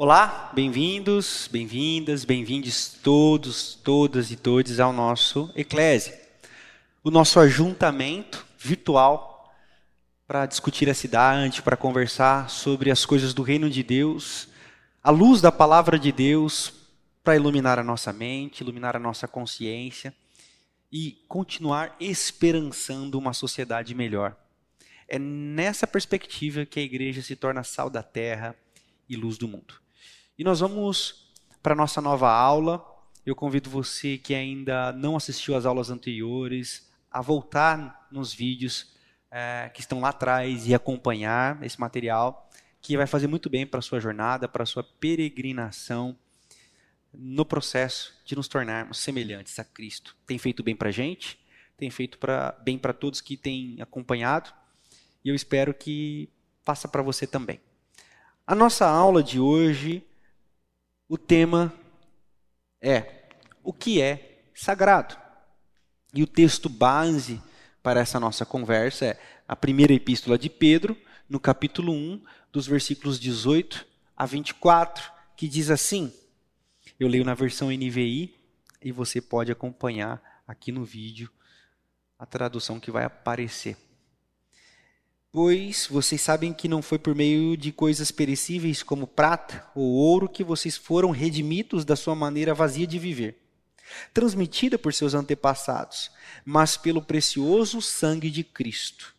Olá, bem-vindos, bem-vindas, bem-vindos todos, todas e todos ao nosso Eclésia, o nosso ajuntamento virtual para discutir a cidade, para conversar sobre as coisas do reino de Deus, a luz da palavra de Deus, para iluminar a nossa mente, iluminar a nossa consciência e continuar esperançando uma sociedade melhor. É nessa perspectiva que a igreja se torna sal da terra e luz do mundo. E nós vamos para a nossa nova aula. Eu convido você que ainda não assistiu às aulas anteriores a voltar nos vídeos é, que estão lá atrás e acompanhar esse material, que vai fazer muito bem para a sua jornada, para a sua peregrinação no processo de nos tornarmos semelhantes a Cristo. Tem feito bem para a gente, tem feito pra, bem para todos que têm acompanhado e eu espero que faça para você também. A nossa aula de hoje, o tema é o que é sagrado. E o texto base para essa nossa conversa é a primeira epístola de Pedro, no capítulo 1, dos versículos 18 a 24, que diz assim: Eu leio na versão NVI e você pode acompanhar aqui no vídeo a tradução que vai aparecer. Pois vocês sabem que não foi por meio de coisas perecíveis como prata ou ouro que vocês foram redimidos da sua maneira vazia de viver, transmitida por seus antepassados, mas pelo precioso sangue de Cristo,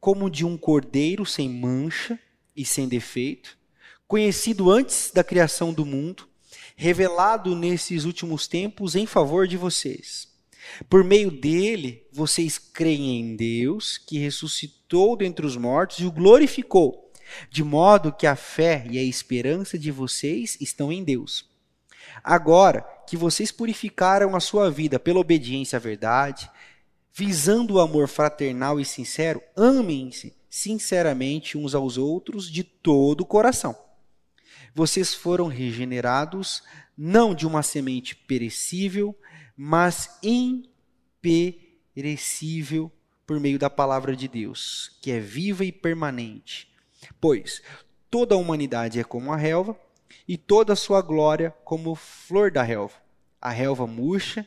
como de um cordeiro sem mancha e sem defeito, conhecido antes da criação do mundo, revelado nesses últimos tempos em favor de vocês por meio dele, vocês creem em Deus, que ressuscitou dentre os mortos e o glorificou, de modo que a fé e a esperança de vocês estão em Deus. Agora que vocês purificaram a sua vida pela obediência à verdade, visando o amor fraternal e sincero, amem-se sinceramente uns aos outros de todo o coração. Vocês foram regenerados não de uma semente perecível, mas imperecível por meio da palavra de Deus, que é viva e permanente. Pois toda a humanidade é como a relva, e toda a sua glória como flor da relva. A relva murcha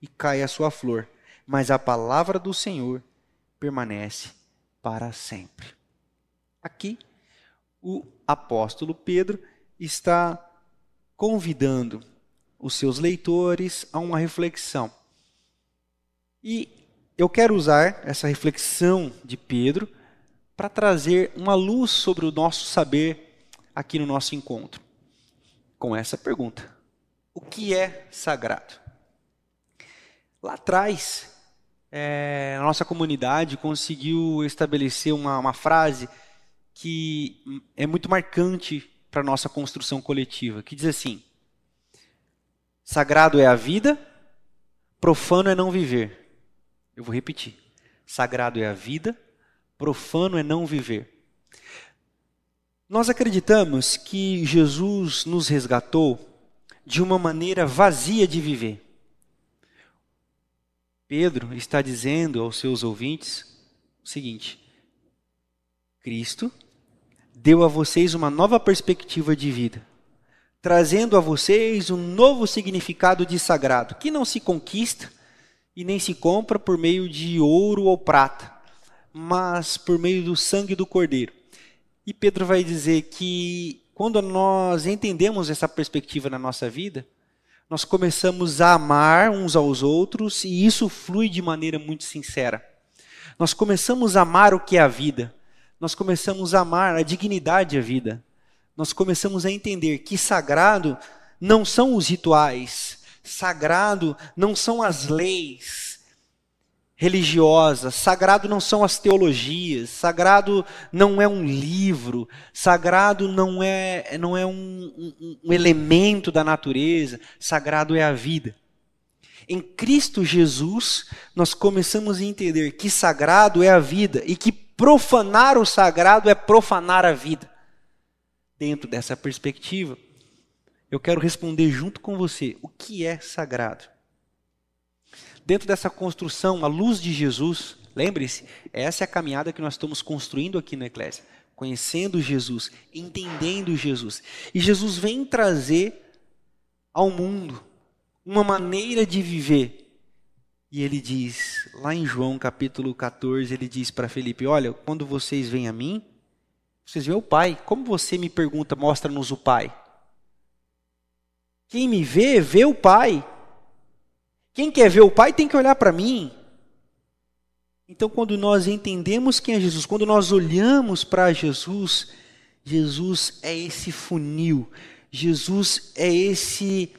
e cai a sua flor, mas a palavra do Senhor permanece para sempre. Aqui, o apóstolo Pedro está convidando os seus leitores a uma reflexão. E eu quero usar essa reflexão de Pedro para trazer uma luz sobre o nosso saber aqui no nosso encontro. Com essa pergunta: O que é sagrado? Lá atrás, é, a nossa comunidade conseguiu estabelecer uma, uma frase que é muito marcante para a nossa construção coletiva, que diz assim: Sagrado é a vida, profano é não viver. Eu vou repetir. Sagrado é a vida, profano é não viver. Nós acreditamos que Jesus nos resgatou de uma maneira vazia de viver. Pedro está dizendo aos seus ouvintes o seguinte: Cristo deu a vocês uma nova perspectiva de vida trazendo a vocês um novo significado de sagrado, que não se conquista e nem se compra por meio de ouro ou prata, mas por meio do sangue do Cordeiro. E Pedro vai dizer que quando nós entendemos essa perspectiva na nossa vida, nós começamos a amar uns aos outros e isso flui de maneira muito sincera. Nós começamos a amar o que é a vida. Nós começamos a amar a dignidade da vida nós começamos a entender que sagrado não são os rituais, sagrado não são as leis religiosas, sagrado não são as teologias, sagrado não é um livro, sagrado não é, não é um, um, um elemento da natureza, sagrado é a vida. Em Cristo Jesus, nós começamos a entender que sagrado é a vida e que profanar o sagrado é profanar a vida dentro dessa perspectiva, eu quero responder junto com você o que é sagrado. Dentro dessa construção, a luz de Jesus, lembre-se, essa é a caminhada que nós estamos construindo aqui na Eclésia. conhecendo Jesus, entendendo Jesus. E Jesus vem trazer ao mundo uma maneira de viver. E ele diz, lá em João capítulo 14, ele diz para Felipe: Olha, quando vocês vêm a mim, vocês veem o Pai. Como você me pergunta, mostra-nos o Pai? Quem me vê, vê o Pai. Quem quer ver o Pai tem que olhar para mim. Então, quando nós entendemos quem é Jesus, quando nós olhamos para Jesus, Jesus é esse funil, Jesus é esse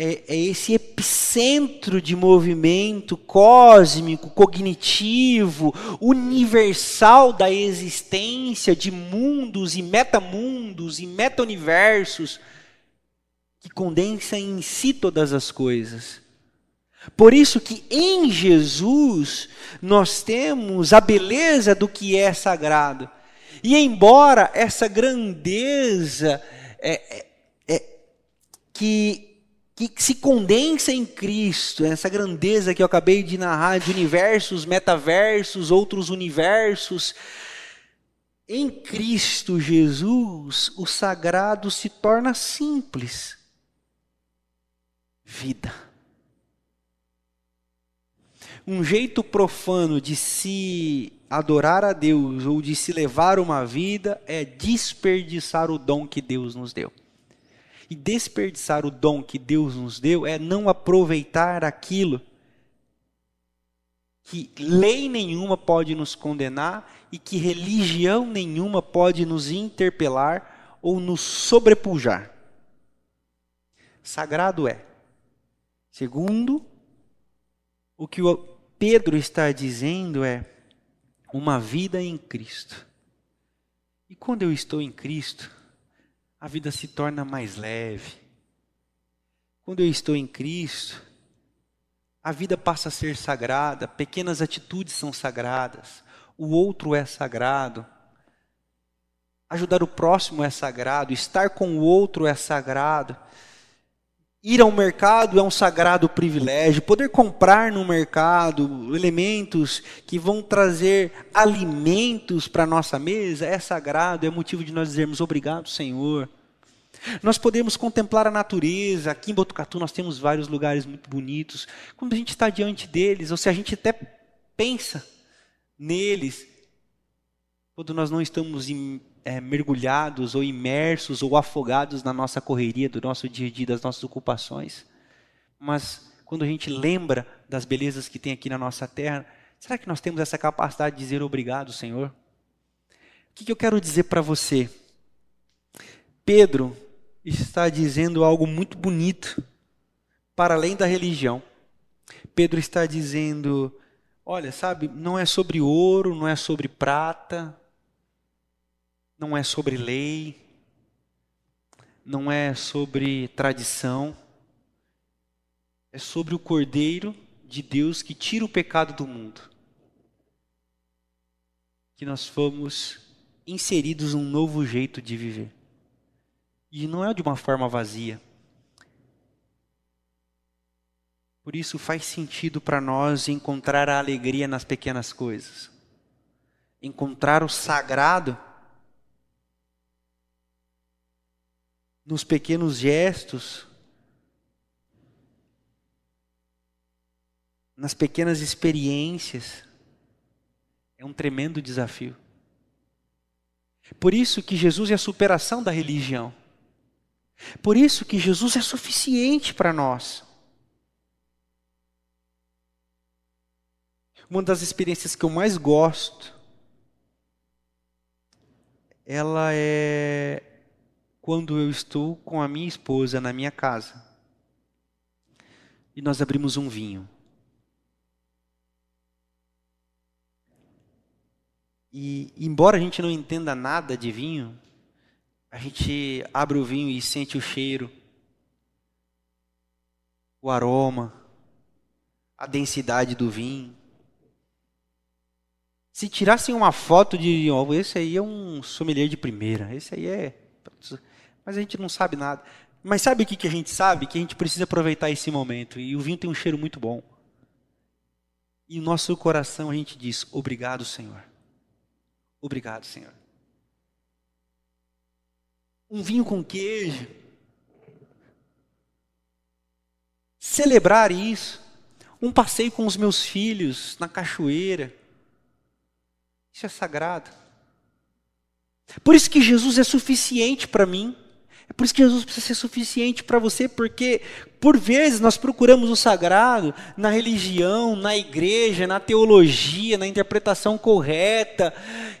é, é, esse epicentro de movimento cósmico, cognitivo, universal da existência de mundos e metamundos e meta-universos que condensa em si todas as coisas. Por isso que em Jesus nós temos a beleza do que é sagrado. E embora essa grandeza é, é, é, que, que se condensa em Cristo, essa grandeza que eu acabei de narrar de universos, metaversos, outros universos, em Cristo Jesus o sagrado se torna simples. Vida um jeito profano de se adorar a Deus ou de se levar uma vida é desperdiçar o dom que Deus nos deu. E desperdiçar o dom que Deus nos deu é não aproveitar aquilo que lei nenhuma pode nos condenar e que religião nenhuma pode nos interpelar ou nos sobrepujar. Sagrado é, segundo o que o Pedro está dizendo é uma vida em Cristo. E quando eu estou em Cristo, a vida se torna mais leve. Quando eu estou em Cristo, a vida passa a ser sagrada, pequenas atitudes são sagradas, o outro é sagrado. Ajudar o próximo é sagrado, estar com o outro é sagrado. Ir ao mercado é um sagrado privilégio. Poder comprar no mercado elementos que vão trazer alimentos para nossa mesa é sagrado, é motivo de nós dizermos obrigado, Senhor. Nós podemos contemplar a natureza. Aqui em Botucatu nós temos vários lugares muito bonitos. Quando a gente está diante deles, ou se a gente até pensa neles, quando nós não estamos em é, mergulhados ou imersos ou afogados na nossa correria, do nosso dia a dia, das nossas ocupações. Mas quando a gente lembra das belezas que tem aqui na nossa terra, será que nós temos essa capacidade de dizer obrigado, Senhor? O que, que eu quero dizer para você? Pedro está dizendo algo muito bonito, para além da religião. Pedro está dizendo: olha, sabe, não é sobre ouro, não é sobre prata, não é sobre lei, não é sobre tradição, é sobre o Cordeiro de Deus que tira o pecado do mundo. Que nós fomos inseridos num novo jeito de viver. E não é de uma forma vazia. Por isso faz sentido para nós encontrar a alegria nas pequenas coisas. Encontrar o sagrado nos pequenos gestos, nas pequenas experiências, é um tremendo desafio. Por isso que Jesus é a superação da religião. Por isso que Jesus é suficiente para nós. Uma das experiências que eu mais gosto, ela é quando eu estou com a minha esposa na minha casa e nós abrimos um vinho. E embora a gente não entenda nada de vinho, a gente abre o vinho e sente o cheiro, o aroma, a densidade do vinho. Se tirassem uma foto de, oh, esse aí é um sommelier de primeira, esse aí é mas a gente não sabe nada. Mas sabe o que, que a gente sabe? Que a gente precisa aproveitar esse momento. E o vinho tem um cheiro muito bom. E no nosso coração a gente diz: Obrigado, Senhor. Obrigado, Senhor. um vinho com queijo. Celebrar isso. Um passeio com os meus filhos na cachoeira. Isso é sagrado. Por isso que Jesus é suficiente para mim. É por isso que Jesus precisa ser suficiente para você, porque por vezes nós procuramos o sagrado na religião, na igreja, na teologia, na interpretação correta,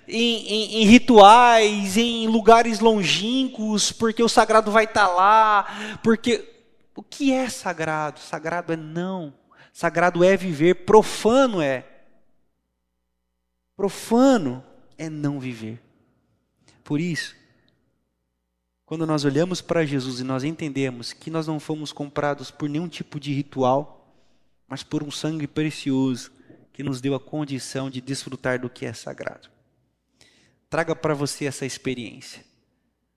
em, em, em rituais, em lugares longínquos, porque o sagrado vai estar tá lá, porque o que é sagrado? Sagrado é não. Sagrado é viver, profano é. Profano é não viver. Por isso, quando nós olhamos para Jesus e nós entendemos que nós não fomos comprados por nenhum tipo de ritual, mas por um sangue precioso que nos deu a condição de desfrutar do que é sagrado. Traga para você essa experiência.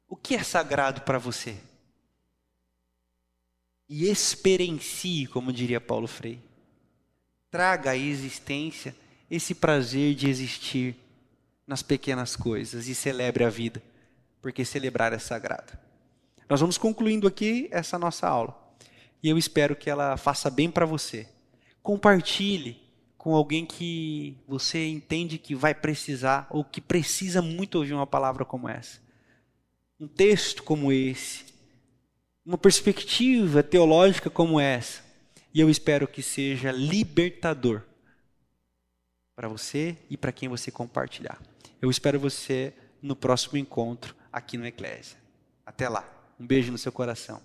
O que é sagrado para você? E experiencie, como diria Paulo Freire. Traga à existência esse prazer de existir nas pequenas coisas e celebre a vida porque celebrar é sagrado. Nós vamos concluindo aqui essa nossa aula. E eu espero que ela faça bem para você. Compartilhe com alguém que você entende que vai precisar ou que precisa muito ouvir uma palavra como essa. Um texto como esse, uma perspectiva teológica como essa. E eu espero que seja libertador para você e para quem você compartilhar. Eu espero você no próximo encontro aqui no Eclésia. Até lá. Um beijo no seu coração.